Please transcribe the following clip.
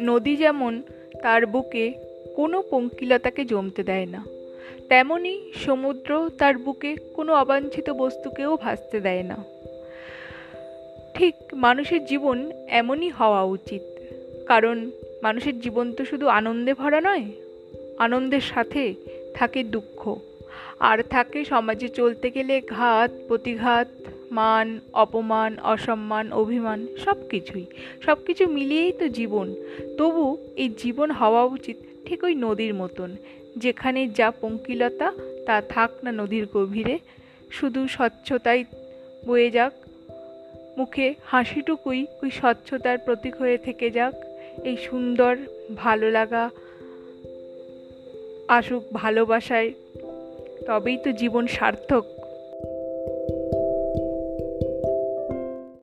নদী যেমন তার বুকে কোনো পঙ্কিলতাকে জমতে দেয় না, তেমনি সমুদ্র তার বুকে কোনো অবাঞ্ছিত বস্তুকেও ভাসতে দেয় না। ঠিক মানুষের জীবন এমনই হওয়া উচিত, কারণ মানুষের জীবন তো শুধু আনন্দে ভরা নয়, আনন্দের সাথে থাকে দুঃখ, আর থাকে সমাজে চলতে গেলে ঘাত, প্রতিঘাত। মান, অপমান, অসম্মান, অভিমান সব কিছুই সব কিছু মিলিয়েই তো জীবন। তবু এই জীবন হওয়া উচিত ঠিক ওই নদীর মতন, যেখানে যা পঙ্কিলতা, তা থাক না নদীর গভীরে। শুধু স্বচ্ছতাই বয়ে যাক, মুখে হাসিটুকুই ওই স্বচ্ছতার প্রতীক হয়ে থেকে যাক। এই সুন্দর ভালো লাগা, আসুক ভালোবাসায়, তবেই তো জীবন সার্থক।